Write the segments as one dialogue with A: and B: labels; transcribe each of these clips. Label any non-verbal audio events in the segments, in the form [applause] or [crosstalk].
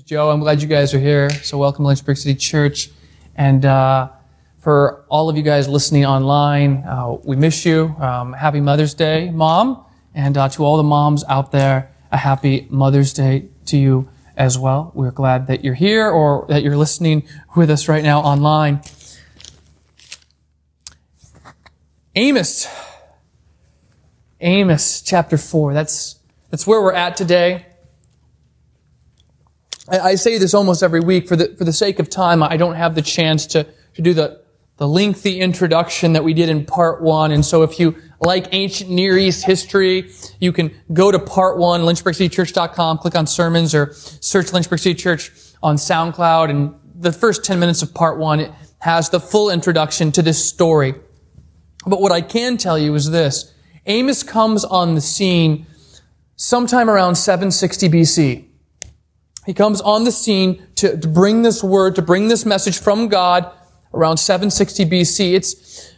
A: Joe. I'm glad you guys are here. So welcome to Lynchburg City Church. And uh, for all of you guys listening online, uh, we miss you. Um, happy Mother's Day, Mom. And uh, to all the moms out there, a happy Mother's Day to you as well. We're glad that you're here or that you're listening with us right now online. Amos. Amos chapter 4. That's, that's where we're at today. I, I say this almost every week for the, for the sake of time. I don't have the chance to, to do the, the lengthy introduction that we did in part one. And so if you like ancient Near East history, you can go to part one, lynchburgcitychurch.com, click on sermons or search Lynchburg City Church on SoundCloud. And the first 10 minutes of part one, it has the full introduction to this story. But what I can tell you is this. Amos comes on the scene sometime around 760 BC. He comes on the scene to, to bring this word, to bring this message from God around 760 BC. It's,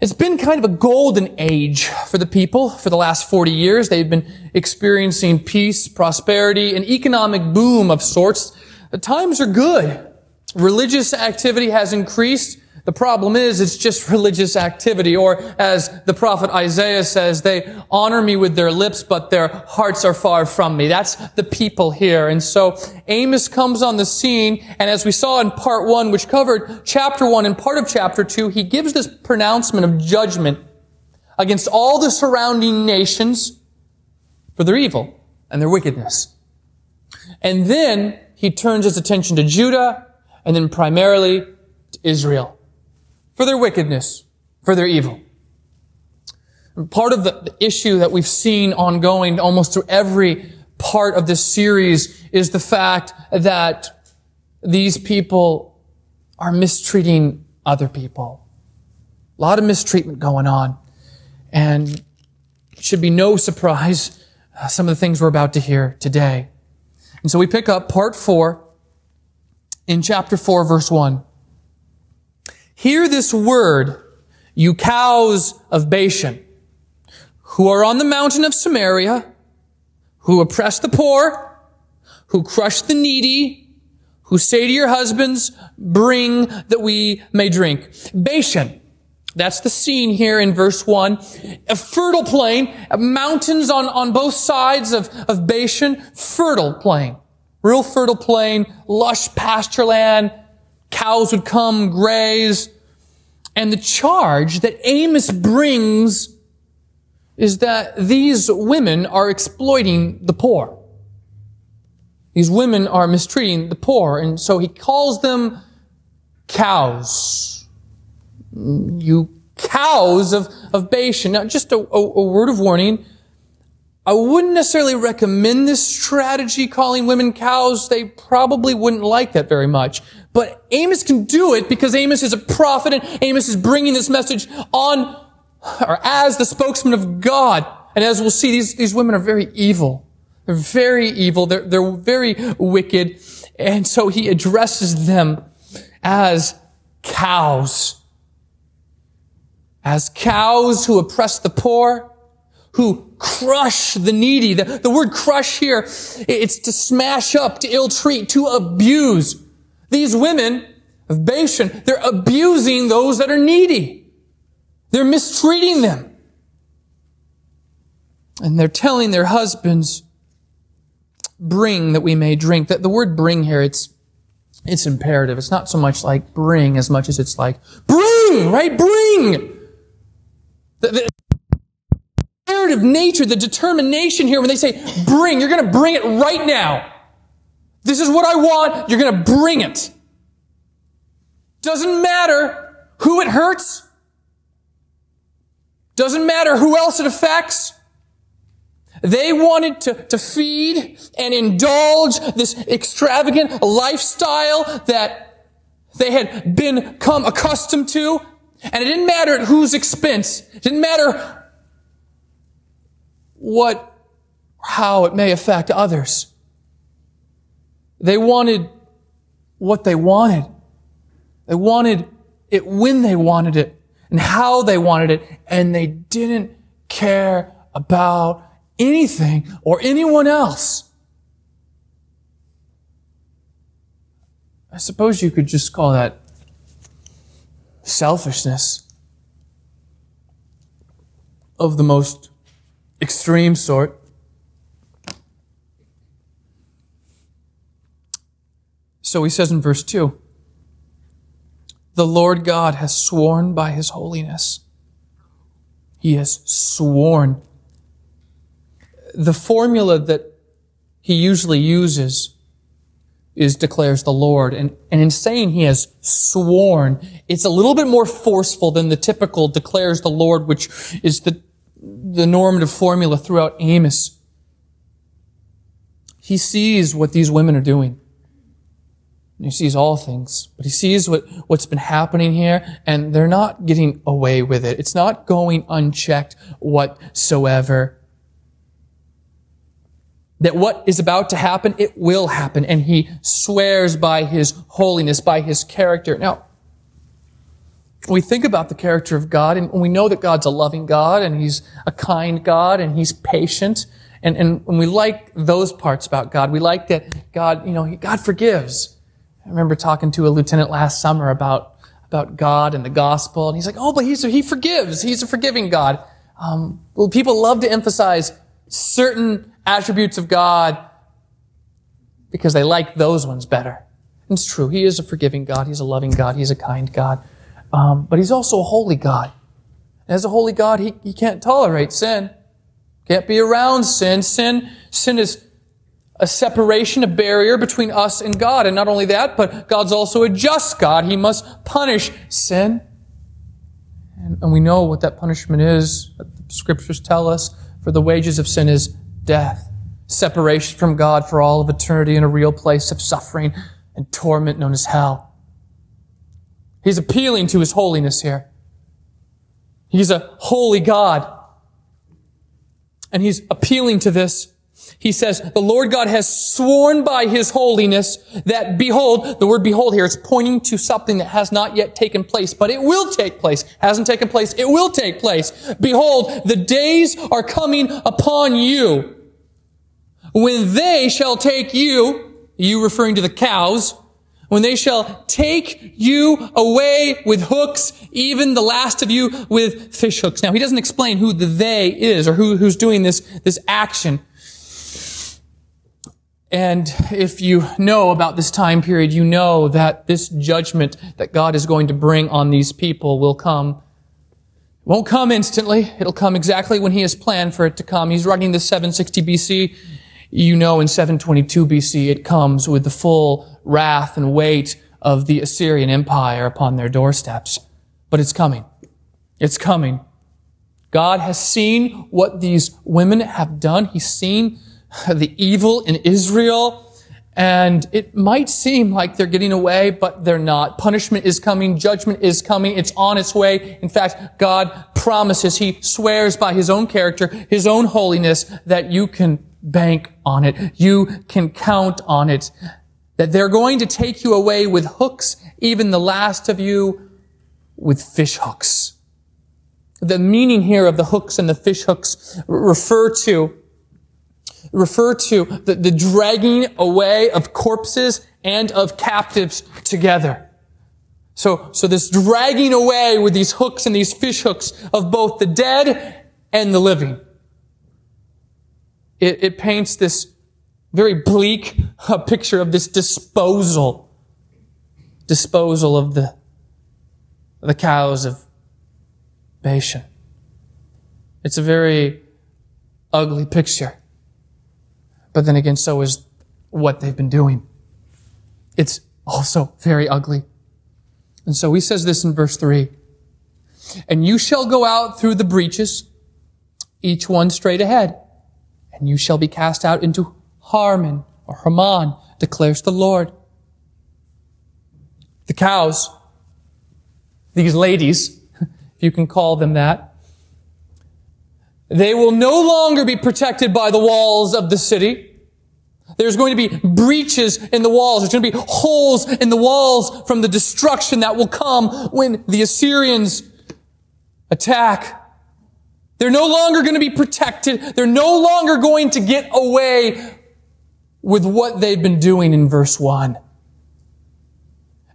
A: it's been kind of a golden age for the people for the last 40 years. They've been experiencing peace, prosperity, an economic boom of sorts. The times are good. Religious activity has increased. The problem is it's just religious activity, or as the prophet Isaiah says, they honor me with their lips, but their hearts are far from me. That's the people here. And so Amos comes on the scene, and as we saw in part one, which covered chapter one and part of chapter two, he gives this pronouncement of judgment against all the surrounding nations for their evil and their wickedness. And then he turns his attention to Judah, and then primarily to Israel for their wickedness, for their evil. Part of the issue that we've seen ongoing almost through every part of this series is the fact that these people are mistreating other people. A lot of mistreatment going on. And should be no surprise uh, some of the things we're about to hear today. And so we pick up part four in chapter four, verse one. Hear this word, you cows of Bashan, who are on the mountain of Samaria, who oppress the poor, who crush the needy, who say to your husbands, bring that we may drink. Bashan. That's the scene here in verse 1. A fertile plain, mountains on, on both sides of, of Bashan, fertile plain. Real fertile plain, lush pasture land, cows would come, graze. And the charge that Amos brings is that these women are exploiting the poor. These women are mistreating the poor. And so he calls them cows. You cows of, of Bashan. Now, just a, a, a word of warning. I wouldn't necessarily recommend this strategy, calling women cows. They probably wouldn't like that very much. But Amos can do it because Amos is a prophet and Amos is bringing this message on or as the spokesman of God. And as we'll see, these, these women are very evil. They're very evil. They're, they're very wicked. And so he addresses them as cows. As cows who oppress the poor, who crush the needy. The, the word crush here, it's to smash up, to ill treat, to abuse. These women of Bashan, they're abusing those that are needy. They're mistreating them. And they're telling their husbands, bring that we may drink. That the word bring here, it's, it's imperative. It's not so much like bring as much as it's like bring, right? Bring! The, the, imperative nature, the determination here when they say bring, you're going to bring it right now. This is what I want. You're going to bring it. Doesn't matter who it hurts. Doesn't matter who else it affects. They wanted to, to feed and indulge this extravagant lifestyle that they had become accustomed to. And it didn't matter at whose expense. It didn't matter what, how it may affect others. They wanted what they wanted. They wanted it when they wanted it and how they wanted it, and they didn't care about anything or anyone else. I suppose you could just call that selfishness of the most extreme sort. So he says in verse 2 The Lord God has sworn by his holiness. He has sworn. The formula that he usually uses is declares the Lord. And, and in saying he has sworn, it's a little bit more forceful than the typical declares the Lord, which is the, the normative formula throughout Amos. He sees what these women are doing. He sees all things, but he sees what, what's been happening here, and they're not getting away with it. It's not going unchecked whatsoever that what is about to happen, it will happen. And he swears by his holiness, by his character. Now, we think about the character of God and we know that God's a loving God and he's a kind God and he's patient. And, and, and we like those parts about God. We like that God, you know, God forgives. I remember talking to a lieutenant last summer about, about God and the gospel. And he's like, oh, but he's, he forgives. He's a forgiving God. Um, well, people love to emphasize certain attributes of God because they like those ones better. And it's true. He is a forgiving God. He's a loving God. He's a kind God. Um, but he's also a holy God. As a holy God, he, he can't tolerate sin. Can't be around sin. Sin, sin is a separation, a barrier between us and God. And not only that, but God's also a just God. He must punish sin. And, and we know what that punishment is. The scriptures tell us. For the wages of sin is death, separation from God for all of eternity in a real place of suffering and torment known as hell. He's appealing to his holiness here. He's a holy God. And he's appealing to this. He says, the Lord God has sworn by his holiness that behold, the word behold here, it's pointing to something that has not yet taken place, but it will take place. Hasn't taken place. It will take place. Behold, the days are coming upon you when they shall take you, you referring to the cows, when they shall take you away with hooks, even the last of you with fish hooks. Now, he doesn't explain who the they is or who, who's doing this, this action. And if you know about this time period, you know that this judgment that God is going to bring on these people will come. Won't come instantly. It'll come exactly when he has planned for it to come. He's writing this 760 BC. You know in 722 BC it comes with the full wrath and weight of the Assyrian Empire upon their doorsteps. But it's coming. It's coming. God has seen what these women have done. He's seen [laughs] the evil in Israel. And it might seem like they're getting away, but they're not. Punishment is coming. Judgment is coming. It's on its way. In fact, God promises, He swears by His own character, His own holiness, that you can bank on it. You can count on it. That they're going to take you away with hooks, even the last of you with fish hooks. The meaning here of the hooks and the fish hooks refer to refer to the, the dragging away of corpses and of captives together. So, so this dragging away with these hooks and these fish hooks of both the dead and the living it, it paints this very bleak uh, picture of this disposal, disposal of the, the cows of Bashan. It's a very ugly picture. But then again, so is what they've been doing. It's also very ugly. And so he says this in verse 3 And you shall go out through the breaches, each one straight ahead and you shall be cast out into Harmon or Haman, declares the Lord. The cows, these ladies, [laughs] if you can call them that, they will no longer be protected by the walls of the city. There's going to be breaches in the walls. There's going to be holes in the walls from the destruction that will come when the Assyrians attack. They're no longer going to be protected. They're no longer going to get away with what they've been doing in verse 1.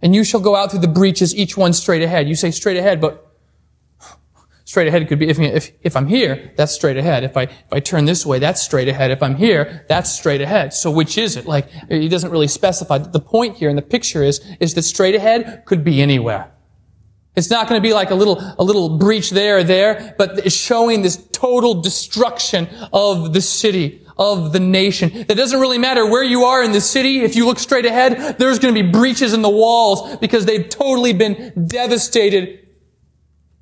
A: and you shall go out through the breaches, each one straight ahead. You say straight ahead, but straight ahead could be if, if, if I'm here, that's straight ahead. If I, if I turn this way, that's straight ahead. If I'm here, that's straight ahead. So which is it? Like, he doesn't really specify. The point here in the picture is, is that straight ahead could be anywhere. It's not going to be like a little, a little breach there or there, but it's showing this total destruction of the city, of the nation. It doesn't really matter where you are in the city. If you look straight ahead, there's going to be breaches in the walls because they've totally been devastated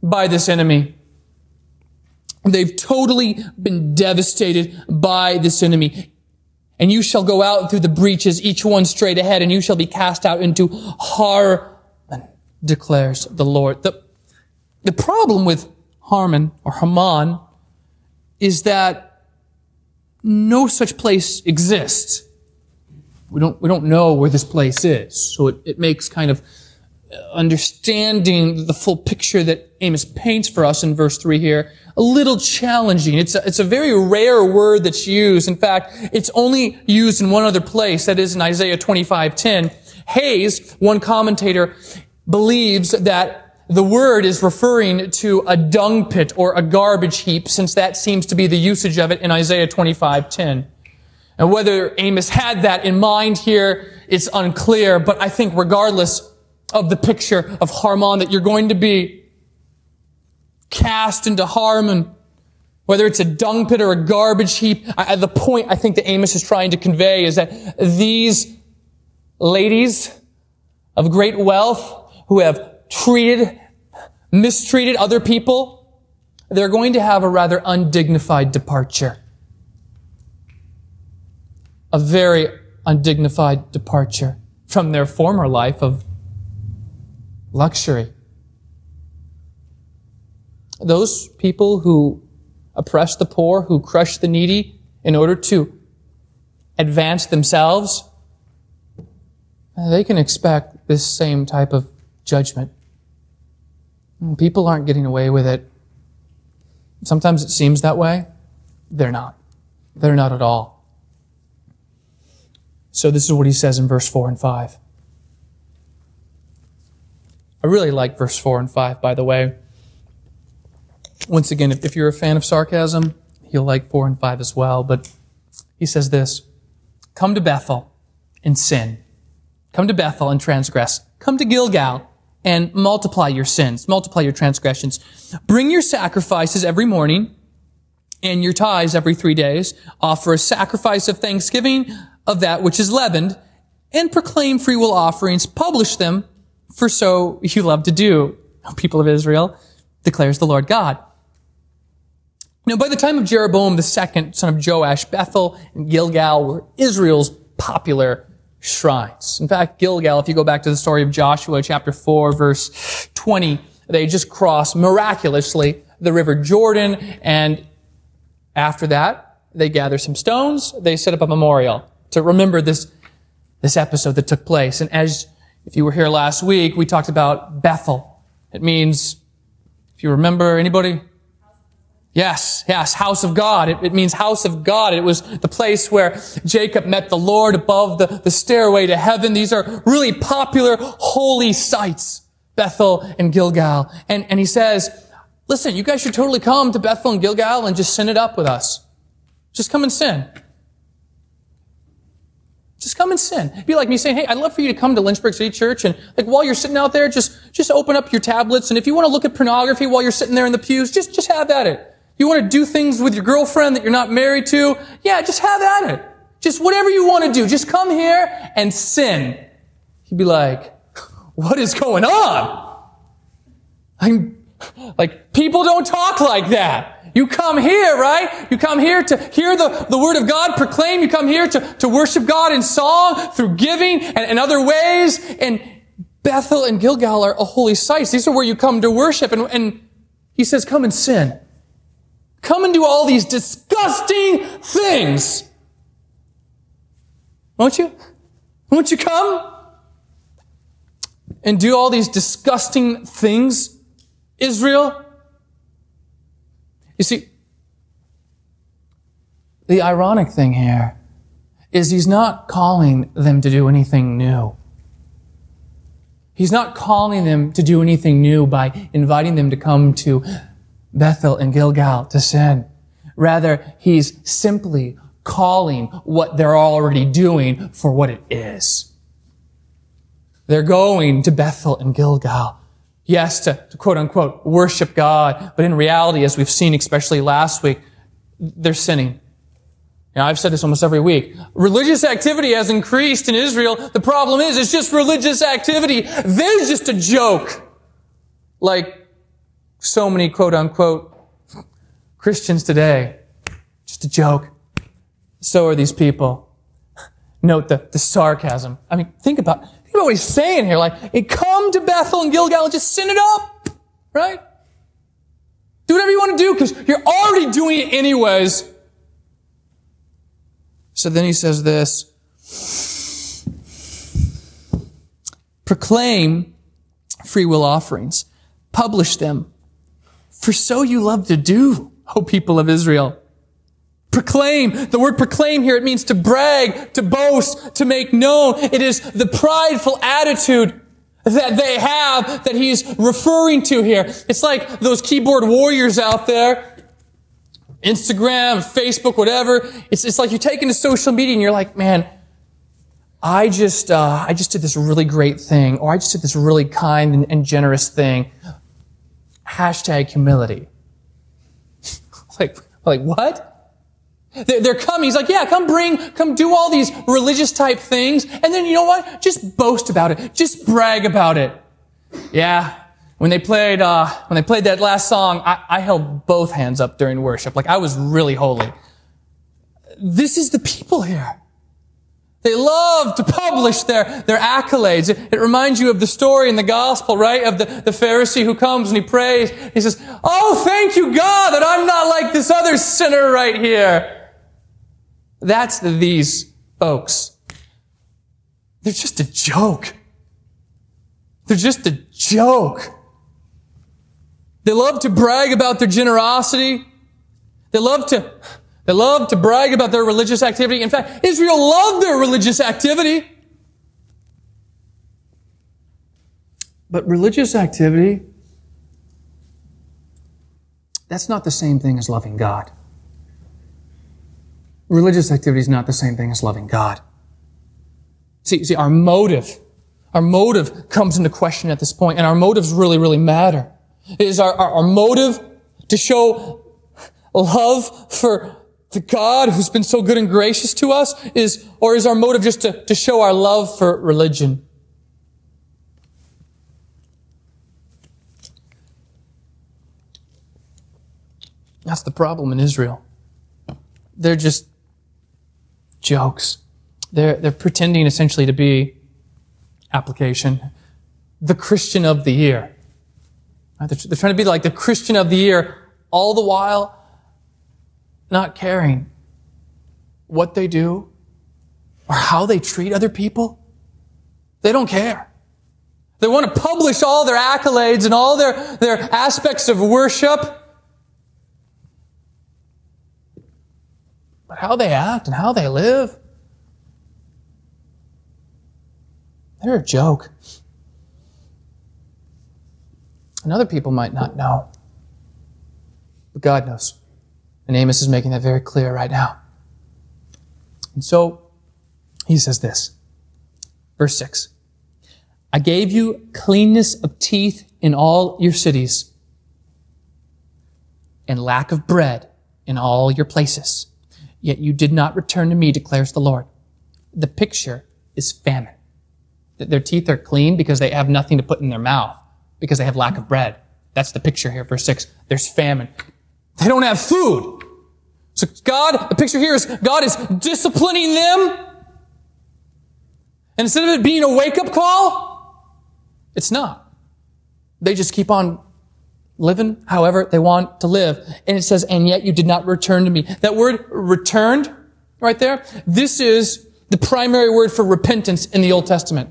A: by this enemy. They've totally been devastated by this enemy. And you shall go out through the breaches, each one straight ahead, and you shall be cast out into Harmon, declares the Lord. The, the problem with Harmon or Haman is that no such place exists. We don't, we don't know where this place is. So it, it makes kind of understanding the full picture that Amos paints for us in verse 3 here a little challenging. It's a, it's a very rare word that's used. In fact, it's only used in one other place. That is in Isaiah 25:10. Hayes, one commentator, believes that the word is referring to a dung pit or a garbage heap, since that seems to be the usage of it in Isaiah 25:10. And whether Amos had that in mind here, it's unclear, but I think regardless of the picture of Harmon that you're going to be cast into Harmon, whether it's a dung pit or a garbage heap. I, the point I think that Amos is trying to convey is that these ladies of great wealth who have treated, mistreated other people, they're going to have a rather undignified departure. A very undignified departure from their former life of luxury. Those people who oppress the poor, who crush the needy in order to advance themselves, uh, they can expect this same type of judgment. People aren't getting away with it. Sometimes it seems that way. They're not. They're not at all. So this is what he says in verse 4 and 5. I really like verse 4 and 5, by the way. Once again, if, you're a fan of sarcasm, you'll like 4 and 5 as well. But he says this Come to Bethel and sin. Come to Bethel and transgress. Come to Gilgal and multiply your sins, multiply your transgressions. Bring your sacrifices every morning and your tithes every three days. Offer a sacrifice of thanksgiving of that which is leavened and proclaim free will offerings. Publish them for so you love to do, people of Israel, declares the Lord God. Now, by the time of Jeroboam the second, son of Joash, Bethel and Gilgal were Israel's popular shrines. In fact, Gilgal, if you go back to the story of Joshua chapter 4, verse 20, they just crossed miraculously the river Jordan, and after that, they gather some stones, they set up a memorial to remember this, this episode that took place. And as if you were here last week, we talked about Bethel. It means, if you remember, anybody? Yes, yes, house of God. It, it, means house of God. It was the place where Jacob met the Lord above the, the stairway to heaven. These are really popular, holy sites, Bethel and Gilgal. And, and he says, listen, you guys should totally come to Bethel and Gilgal and just sin it up with us. Just come and sin. Just come and sin. Be like me saying, hey, I'd love for you to come to Lynchburg City Church and like while you're sitting out there, just, just open up your tablets. And if you want to look at pornography while you're sitting there in the pews, just, just have at it. You want to do things with your girlfriend that you're not married to? Yeah, just have at it. Just whatever you want to do. Just come here and sin. He'd be like, what is going on? I'm like, people don't talk like that. You come here, right? You come here to hear the, the word of God proclaimed. You come here to, to worship God in song, through giving, and, and other ways. And Bethel and Gilgal are holy sites. These are where you come to worship. And, and he says, come and sin. Come and do all these disgusting things. Won't you? Won't you come? And do all these disgusting things, Israel? You see, the ironic thing here is he's not calling them to do anything new. He's not calling them to do anything new by inviting them to come to Bethel and Gilgal to sin. Rather, he's simply calling what they're already doing for what it is. They're going to Bethel and Gilgal. Yes, to, to quote unquote worship God, but in reality, as we've seen, especially last week, they're sinning. Now, I've said this almost every week. Religious activity has increased in Israel. The problem is, it's just religious activity. They're just a joke. Like so many quote unquote Christians today. Just a joke. So are these people. Note the, the sarcasm. I mean, think about, think about what he's saying here. Like, come to Bethel and Gilgal and just sin it up. Right? Do whatever you want to do because you're already doing it anyways. So then he says this Proclaim free will offerings, publish them, for so you love to do, O people of Israel. Proclaim. The word proclaim here, it means to brag, to boast, to make known. It is the prideful attitude that they have that he's referring to here. It's like those keyboard warriors out there Instagram, Facebook, whatever. It's, it's like you're taking to social media and you're like, man, I just, uh, I just did this really great thing, or I just did this really kind and, and generous thing. Hashtag humility. [laughs] like, like what? They're, coming. He's like, yeah, come bring, come do all these religious type things. And then you know what? Just boast about it. Just brag about it. Yeah, when they played, uh, when they played that last song, I, I held both hands up during worship. Like I was really holy. This is the people here. They love to publish their, their accolades. It, it, reminds you of the story in the gospel, right? Of the, the Pharisee who comes and he prays. He says, Oh, thank you, God, that I'm not like this other sinner right here. That's the, these folks. They're just a joke. They're just a joke. They love to brag about their generosity. They love to, they love to brag about their religious activity. In fact, Israel loved their religious activity. But religious activity, that's not the same thing as loving God. Religious activity is not the same thing as loving God. See, see, our motive, our motive comes into question at this point, and our motives really, really matter. Is our, our, our motive to show love for the God who's been so good and gracious to us? Is, or is our motive just to, to show our love for religion? That's the problem in Israel. They're just jokes. They're, they're pretending essentially to be application, the Christian of the year. They're, they're trying to be like the Christian of the year, all the while not caring what they do or how they treat other people. They don't care. They want to publish all their accolades and all their, their aspects of worship. But how they act and how they live, they're a joke and other people might not know. But God knows. And Amos is making that very clear right now. And so he says this, verse 6 I gave you cleanness of teeth in all your cities, and lack of bread in all your places. Yet you did not return to me, declares the Lord. The picture is famine. That Their teeth are clean because they have nothing to put in their mouth because they have lack of bread. That's the picture here, verse 6. There's famine. They don't have food. So God, the picture here is God is disciplining them. And instead of it being a wake-up call, it's not. They just keep on living however they want to live. And it says, and yet you did not return to me. That word returned right there, this is the primary word for repentance in the Old Testament.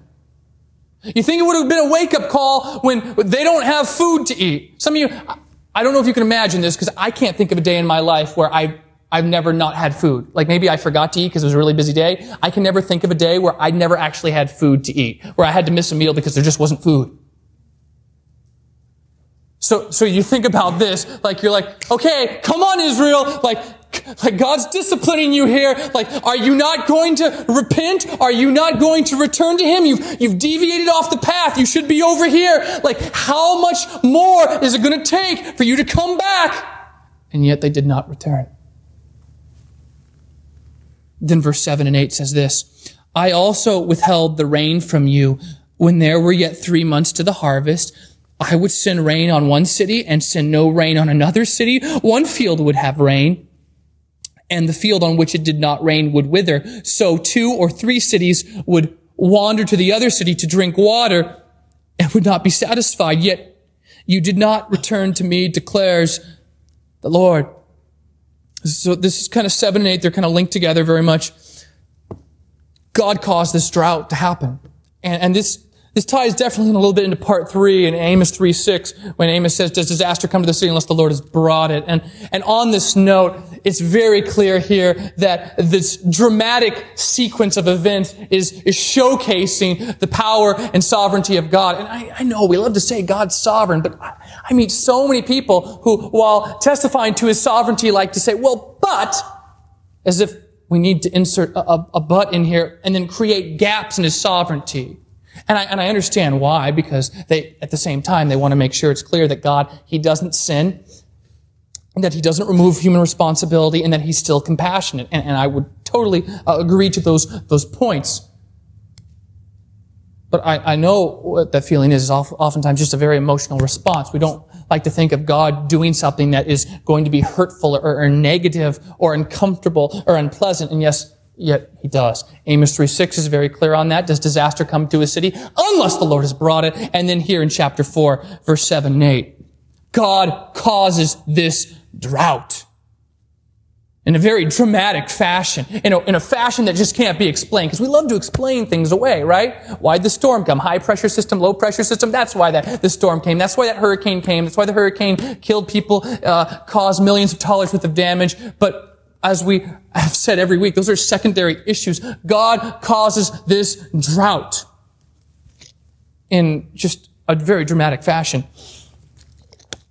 A: You think it would have been a wake up call when they don't have food to eat? Some of you, I don't know if you can imagine this because I can't think of a day in my life where I I've never not had food. Like maybe I forgot to eat because it was a really busy day. I can never think of a day where I never actually had food to eat, where I had to miss a meal because there just wasn't food. So, so you think about this, like you're like, okay, come on Israel, like, like God's disciplining you here. Like, are you not going to repent? Are you not going to return to Him? You've, you've deviated off the path. You should be over here. Like, how much more is it going to take for you to come back? And yet they did not return. Then verse 7 and 8 says this I also withheld the rain from you when there were yet three months to the harvest. I would send rain on one city and send no rain on another city. One field would have rain, and the field on which it did not rain would wither. So two or three cities would wander to the other city to drink water and would not be satisfied. Yet you did not return to me, declares the Lord. So this is kind of seven and eight. They're kind of linked together very much. God caused this drought to happen. And, and this, this ties definitely in a little bit into part three in Amos 3 6, when Amos says, Does disaster come to the city unless the Lord has brought it? And, and on this note, it's very clear here that this dramatic sequence of events is, is showcasing the power and sovereignty of God. And I, I know we love to say God's sovereign, but I, I meet so many people who, while testifying to his sovereignty, like to say, well, but, as if we need to insert a, a, a but in here and then create gaps in his sovereignty. And I, and I understand why, because they, at the same time, they want to make sure it's clear that God, He doesn't sin, and that He doesn't remove human responsibility, and that He's still compassionate. And, and I would totally uh, agree to those, those points. But I, I know what that feeling is, is oftentimes just a very emotional response. We don't like to think of God doing something that is going to be hurtful or, or negative or uncomfortable or unpleasant. And yes, yet he does. Amos 3 6 is very clear on that. Does disaster come to a city unless the Lord has brought it? And then here in chapter 4, verse 7 and 8, God causes this drought in a very dramatic fashion, in a, in a fashion that just can't be explained, because we love to explain things away, right? Why'd the storm come? High pressure system, low pressure system. That's why that the storm came. That's why that hurricane came. That's why the hurricane killed people, uh, caused millions of dollars worth of damage. But as we have said every week, those are secondary issues. God causes this drought in just a very dramatic fashion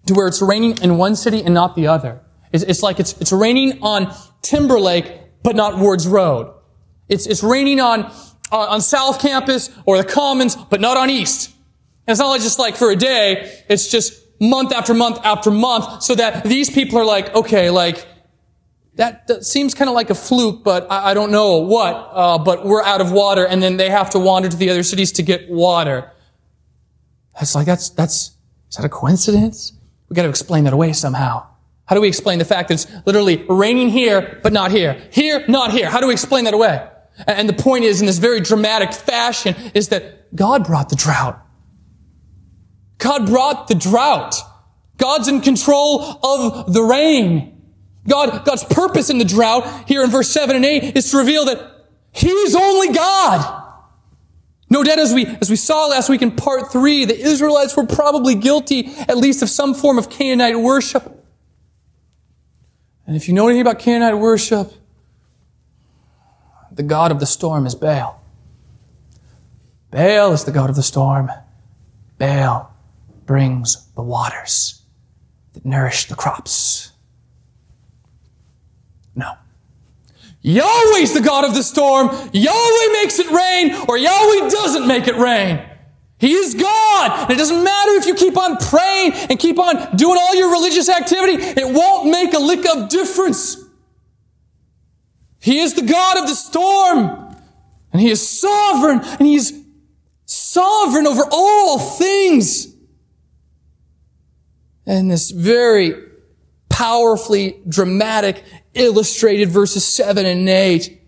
A: to where it's raining in one city and not the other. It's, it's like it's, it's raining on Timberlake, but not Ward's Road. It's, it's raining on, uh, on South Campus or the Commons, but not on East. And it's not like just like for a day. It's just month after month after month so that these people are like, okay, like, that, that seems kind of like a fluke, but I, I don't know what, uh, but we're out of water and then they have to wander to the other cities to get water. That's like, that's, that's, is that a coincidence? We got to explain that away somehow. How do we explain the fact that it's literally raining here, but not here? Here, not here. How do we explain that away? And the point is, in this very dramatic fashion, is that God brought the drought. God brought the drought. God's in control of the rain. God, God's purpose in the drought here in verse 7 and 8 is to reveal that He's only God. No doubt as we, as we saw last week in part 3, the Israelites were probably guilty at least of some form of Canaanite worship. And if you know anything about Canaanite worship, the God of the storm is Baal. Baal is the God of the storm. Baal brings the waters that nourish the crops. No. Yahweh's the God of the storm. Yahweh makes it rain or Yahweh doesn't make it rain. He is God. And it doesn't matter if you keep on praying and keep on doing all your religious activity. It won't make a lick of difference. He is the God of the storm. And He is sovereign. And He is sovereign over all things. And this very powerfully dramatic, illustrated verses 7 and 8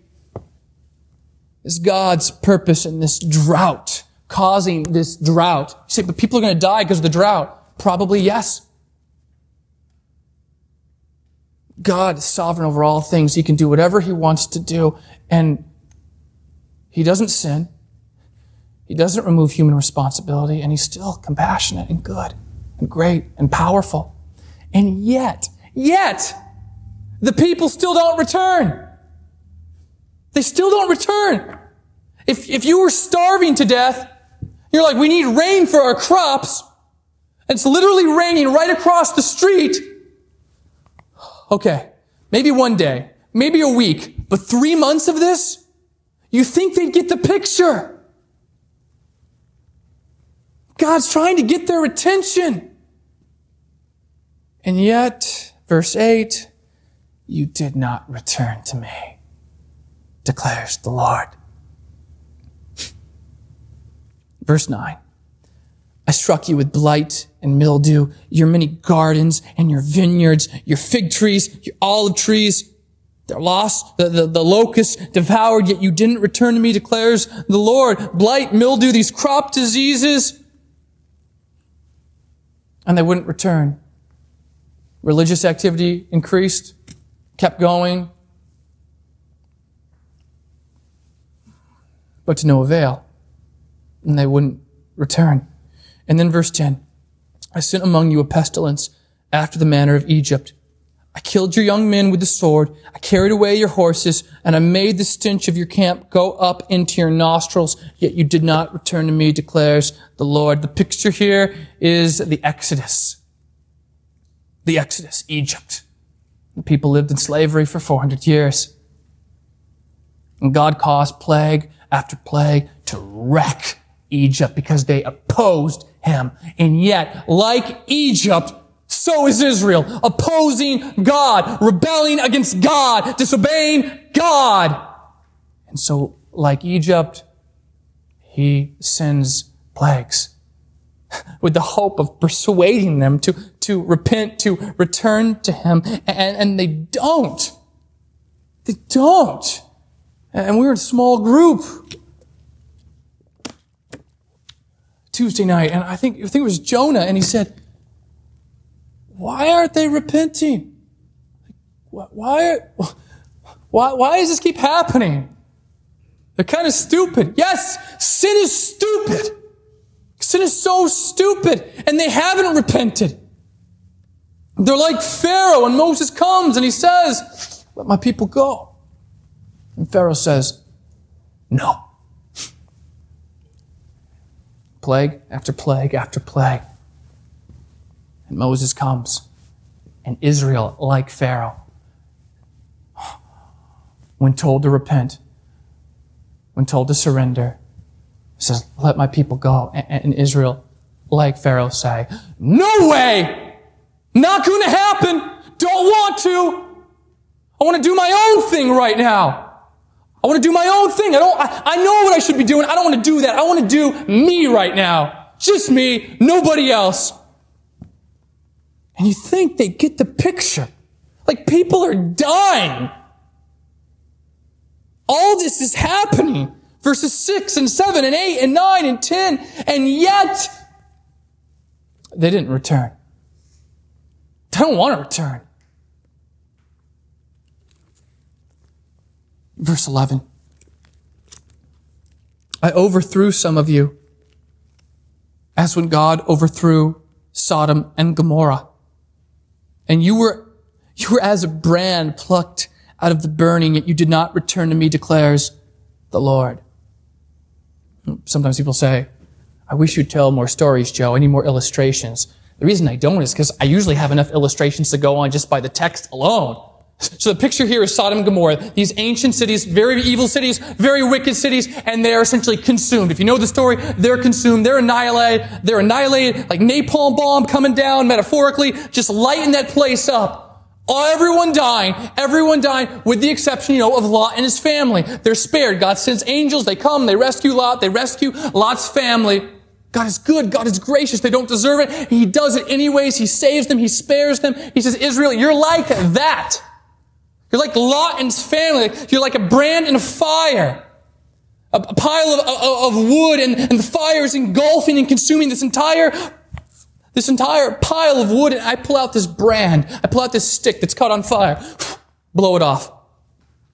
A: is God's purpose in this drought causing this drought. You say, but people are going to die because of the drought. Probably yes. God is sovereign over all things. He can do whatever he wants to do. And he doesn't sin. He doesn't remove human responsibility. And he's still compassionate and good and great and powerful. And yet, yet, the people still don't return. They still don't return. If, if you were starving to death, you're like, we need rain for our crops. It's literally raining right across the street. Okay, maybe one day, maybe a week, but three months of this? You think they'd get the picture? God's trying to get their attention. And yet, verse 8, you did not return to me, declares the Lord. Verse 9. I struck you with blight and mildew, your many gardens and your vineyards, your fig trees, your olive trees. They're lost. The, the, the locusts devoured, yet you didn't return to me, declares the Lord. Blight, mildew, these crop diseases. And they wouldn't return. Religious activity increased, kept going, but to no avail. And they wouldn't return. And then verse 10 I sent among you a pestilence after the manner of Egypt. I killed your young men with the sword. I carried away your horses, and I made the stench of your camp go up into your nostrils, yet you did not return to me, declares the Lord. The picture here is the Exodus. The Exodus, Egypt. People lived in slavery for 400 years. And God caused plague after plague to wreck Egypt because they opposed him. And yet, like Egypt, so is Israel, opposing God, rebelling against God, disobeying God. And so, like Egypt, he sends plagues [laughs] with the hope of persuading them to, to repent, to return to him. And, and they don't. They don't. And we were in a small group Tuesday night, and I think, I think it was Jonah, and he said, why aren't they repenting? Why, why, why does this keep happening? They're kind of stupid. Yes, sin is stupid. Sin is so stupid, and they haven't repented. They're like Pharaoh, and Moses comes and he says, Let my people go. And Pharaoh says, No plague after plague after plague. And Moses comes, and Israel, like Pharaoh, when told to repent, when told to surrender, says, Let my people go. And Israel, like Pharaoh, say, No way! Not to happen! Don't want to! I want to do my own thing right now. I want to do my own thing. I don't, I, I know what I should be doing. I don't want to do that. I want to do me right now. Just me, nobody else. And you think they get the picture. Like people are dying. All this is happening. Verses 6 and 7 and 8 and 9 and 10. And yet, they didn't return. They don't want to return. Verse 11. I overthrew some of you, as when God overthrew Sodom and Gomorrah. And you were, you were as a brand plucked out of the burning, yet you did not return to me, declares the Lord. Sometimes people say, I wish you'd tell more stories, Joe. Need more illustrations. The reason I don't is because I usually have enough illustrations to go on just by the text alone. [laughs] So the picture here is Sodom and Gomorrah, these ancient cities, very evil cities, very wicked cities, and they are essentially consumed. If you know the story, they're consumed, they're annihilated, they're annihilated, like napalm bomb coming down metaphorically, just lighting that place up. Everyone dying, everyone dying, with the exception, you know, of Lot and his family. They're spared. God sends angels, they come, they rescue Lot, they rescue Lot's family. God is good. God is gracious. They don't deserve it. He does it anyways. He saves them. He spares them. He says, Israel, you're like that. You're like Lot and his family. You're like a brand in a fire. A, a pile of, of, of wood and, and the fire is engulfing and consuming this entire, this entire pile of wood. And I pull out this brand. I pull out this stick that's caught on fire. [sighs] Blow it off.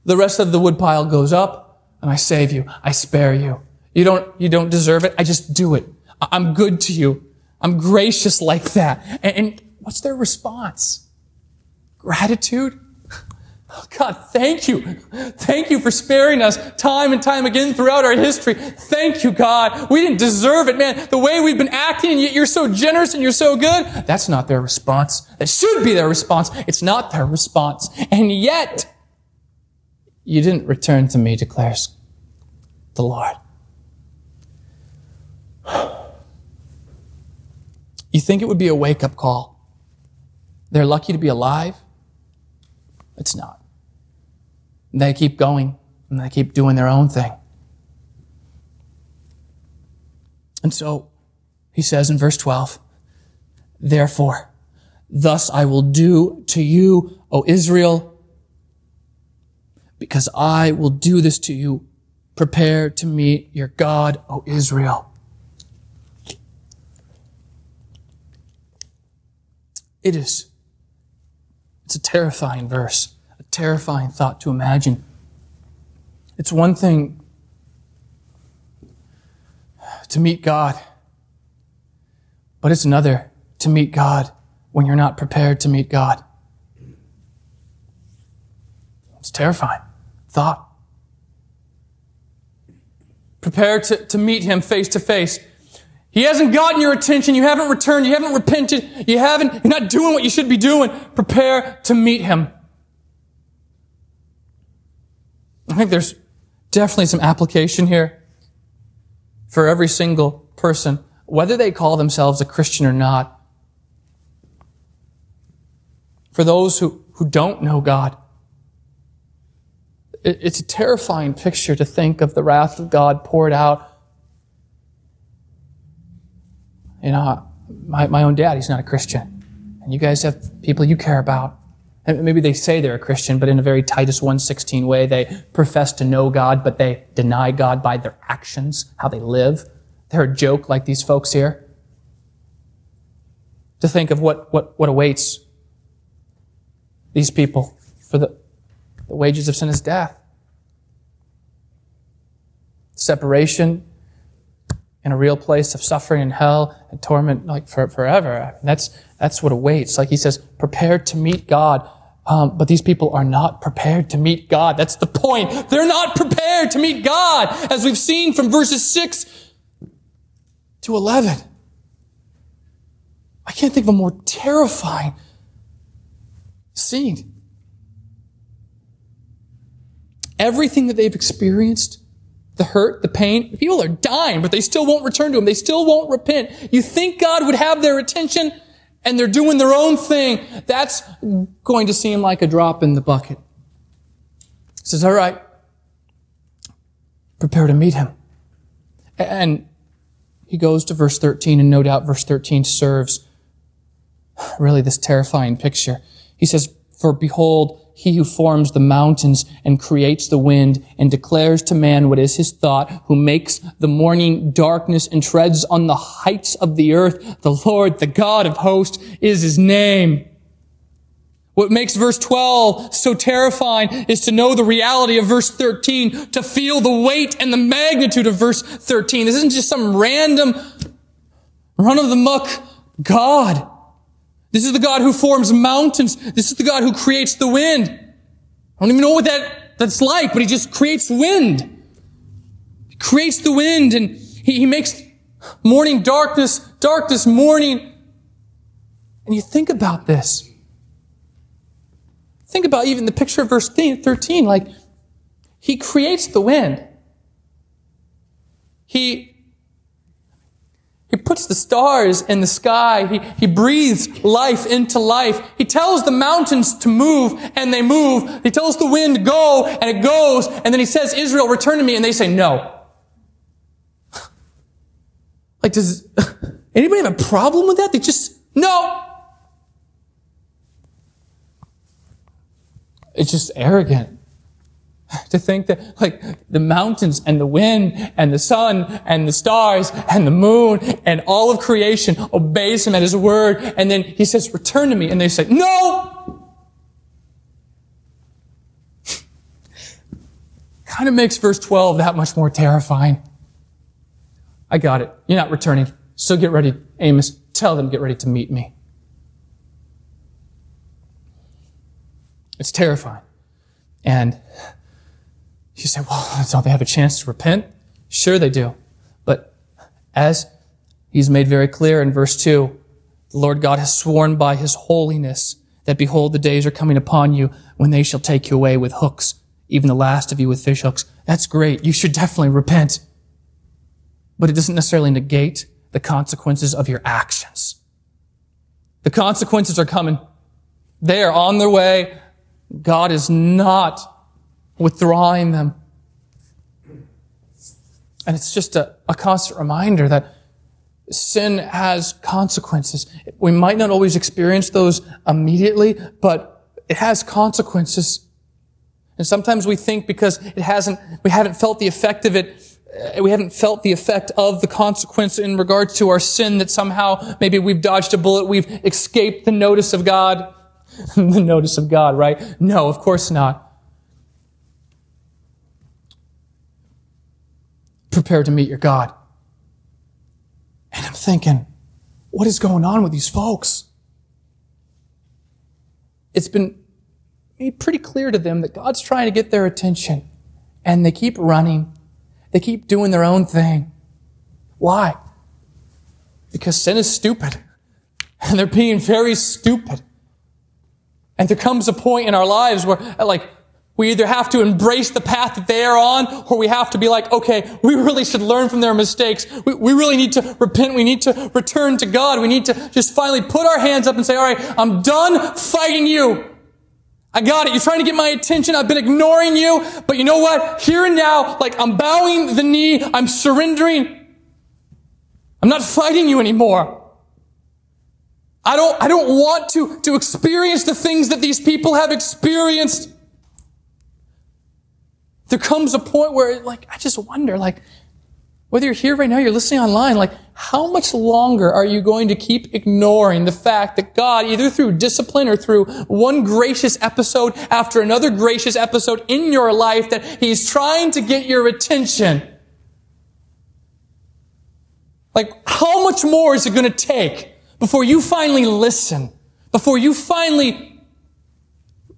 A: The rest of the wood pile goes up and I save you. I spare you. You don't, you don't deserve it. I just do it. I'm good to you. I'm gracious like that. And, and what's their response? Gratitude? God, thank you. Thank you for sparing us time and time again throughout our history. Thank you, God. We didn't deserve it, man. The way we've been acting, and yet you're so generous and you're so good. That's not their response. That should be their response. It's not their response. And yet, you didn't return to me, declares the Lord. You think it would be a wake up call? They're lucky to be alive? It's not. They keep going and they keep doing their own thing. And so he says in verse 12, Therefore, thus I will do to you, O Israel, because I will do this to you. Prepare to meet your God, O Israel. It is. It's a terrifying verse, terrifying thought to imagine. It's one thing to meet God, but it's another to meet God when you're not prepared to meet God. It's terrifying thought. Prepare to, to meet Him face to face he hasn't gotten your attention. You haven't returned. You haven't repented. You haven't, you're not doing what you should be doing. Prepare to meet him. I think there's definitely some application here for every single person, whether they call themselves a Christian or not. For those who, who don't know God, it, it's a terrifying picture to think of the wrath of God poured out you know, my, my own dad, he's not a Christian. And you guys have people you care about. Maybe they say they're a Christian, but in a very Titus 1.16 way, they profess to know God, but they deny God by their actions, how they live. They're a joke like these folks here. To think of what, what, what awaits these people for the, the wages of sin is death. Separation, in a real place of suffering and hell and torment like for, forever. That's, that's what awaits. Like he says, prepared to meet God. Um, but these people are not prepared to meet God. That's the point. They're not prepared to meet God, as we've seen from verses 6 to 11. I can't think of a more terrifying scene. Everything that they've experienced the hurt, the pain. People are dying, but they still won't return to Him. They still won't repent. You think God would have their attention and they're doing their own thing. That's going to seem like a drop in the bucket. He says, all right, prepare to meet Him. And he goes to verse 13, and no doubt verse 13 serves really this terrifying picture. He says, For behold, he who forms the mountains and creates the wind and declares to man what is his thought, who makes the morning darkness and treads on the heights of the earth. The Lord, the God of hosts, is his name. What makes verse 12 so terrifying is to know the reality of verse 13, to feel the weight and the magnitude of verse 13. This isn't just some random run of the muck God. This is the God who forms mountains. This is the God who creates the wind. I don't even know what that, that's like, but he just creates wind. He creates the wind and he, he makes morning darkness, darkness morning. And you think about this. Think about even the picture of verse 13, like he creates the wind. He he puts the stars in the sky. He, he breathes life into life. He tells the mountains to move and they move. He tells the wind go and it goes. And then he says, Israel, return to me. And they say, no. [laughs] like, does [laughs] anybody have a problem with that? They just, no. It's just arrogant to think that like the mountains and the wind and the sun and the stars and the moon and all of creation obeys him at his word. And then he says, return to me. And they say, no! [laughs] kind of makes verse 12 that much more terrifying. I got it. You're not returning. So get ready, Amos. Tell them, get ready to meet me. It's terrifying. And you say, well, don't they have a chance to repent? Sure they do. But as he's made very clear in verse 2, the Lord God has sworn by his holiness that behold, the days are coming upon you when they shall take you away with hooks, even the last of you with fish hooks. That's great. You should definitely repent. But it doesn't necessarily negate the consequences of your actions. The consequences are coming. They are on their way. God is not withdrawing them. And it's just a, a constant reminder that sin has consequences. We might not always experience those immediately, but it has consequences. And sometimes we think because it hasn't, we haven't felt the effect of it, uh, we haven't felt the effect of the consequence in regards to our sin that somehow maybe we've dodged a bullet, we've escaped the notice of God. [laughs] the notice of God, right? No, of course not. Prepare to meet your God. And I'm thinking, what is going on with these folks? It's been made pretty clear to them that God's trying to get their attention. And they keep running. They keep doing their own thing. Why? Because sin is stupid. [laughs] And they're being very stupid. And there comes a point in our lives where, like, we either have to embrace the path that they are on, or we have to be like, okay, we really should learn from their mistakes. We, we really need to repent. We need to return to God. We need to just finally put our hands up and say, all right, I'm done fighting you. I got it. You're trying to get my attention. I've been ignoring you. But you know what? Here and now, like I'm bowing the knee. I'm surrendering. I'm not fighting you anymore. I don't, I don't want to, to experience the things that these people have experienced. There comes a point where, like, I just wonder, like, whether you're here right now, you're listening online, like, how much longer are you going to keep ignoring the fact that God, either through discipline or through one gracious episode after another gracious episode in your life, that He's trying to get your attention? Like, how much more is it going to take before you finally listen, before you finally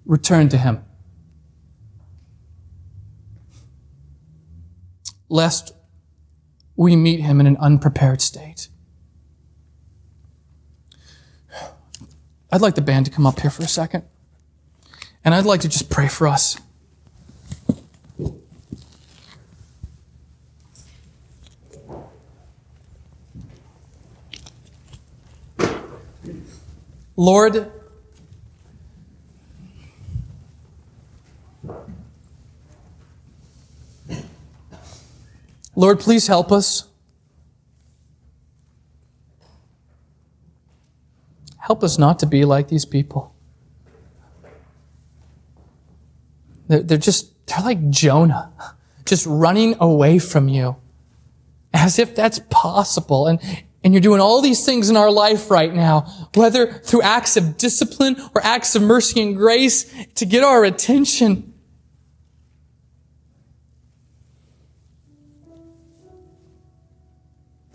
A: return to Him? Lest we meet him in an unprepared state. I'd like the band to come up here for a second. And I'd like to just pray for us. Lord, Lord, please help us. Help us not to be like these people. They're, they're just, they're like Jonah, just running away from you as if that's possible. And, and you're doing all these things in our life right now, whether through acts of discipline or acts of mercy and grace to get our attention.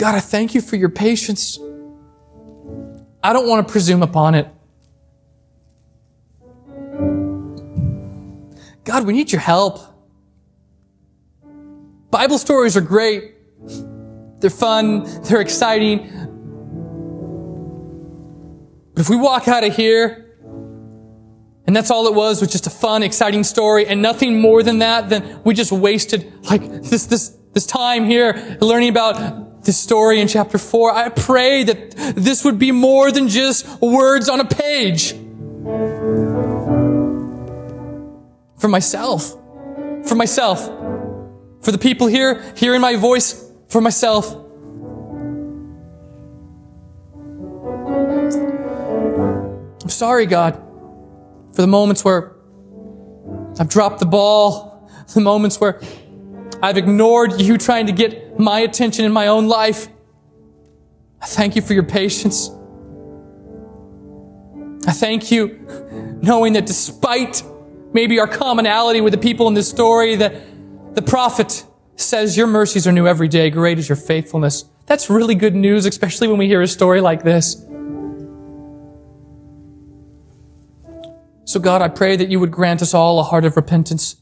A: God, I thank you for your patience. I don't want to presume upon it. God, we need your help. Bible stories are great. They're fun. They're exciting. But if we walk out of here and that's all it was, was just a fun, exciting story and nothing more than that, then we just wasted like this, this, this time here learning about this story in chapter 4, I pray that this would be more than just words on a page. For myself. For myself. For the people here, hearing my voice, for myself. I'm sorry, God, for the moments where I've dropped the ball, [laughs] the moments where I've ignored you trying to get my attention in my own life. I thank you for your patience. I thank you knowing that despite maybe our commonality with the people in this story, that the prophet says your mercies are new every day. Great is your faithfulness. That's really good news, especially when we hear a story like this. So God, I pray that you would grant us all a heart of repentance.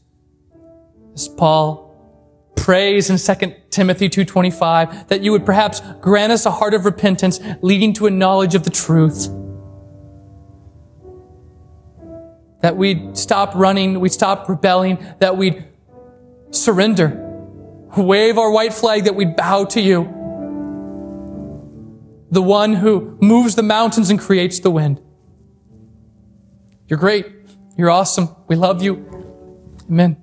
A: As Paul prays in 2 Timothy 2.25, that you would perhaps grant us a heart of repentance leading to a knowledge of the truth. That we'd stop running, we'd stop rebelling, that we'd surrender, wave our white flag, that we'd bow to you. The one who moves the mountains and creates the wind. You're great. You're awesome. We love you. Amen.